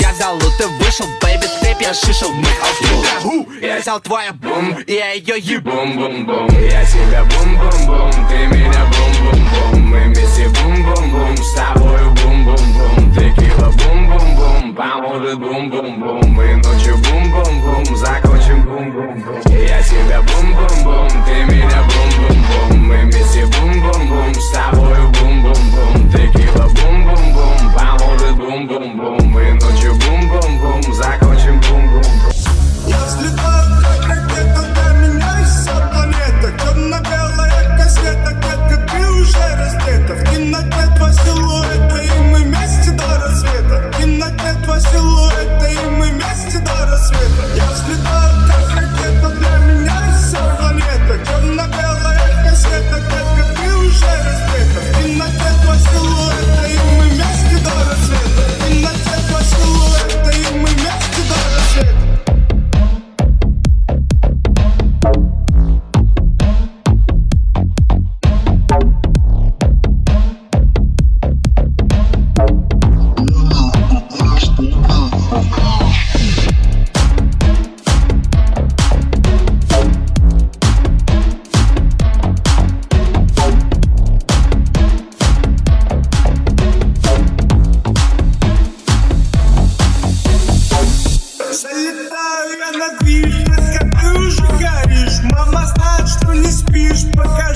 Я взял лут и вышел, бэйби, ты пешишил мы Я взял твою бум, я ее ебу Бум-бум-бум, я тебя Ты Мы вместе бум But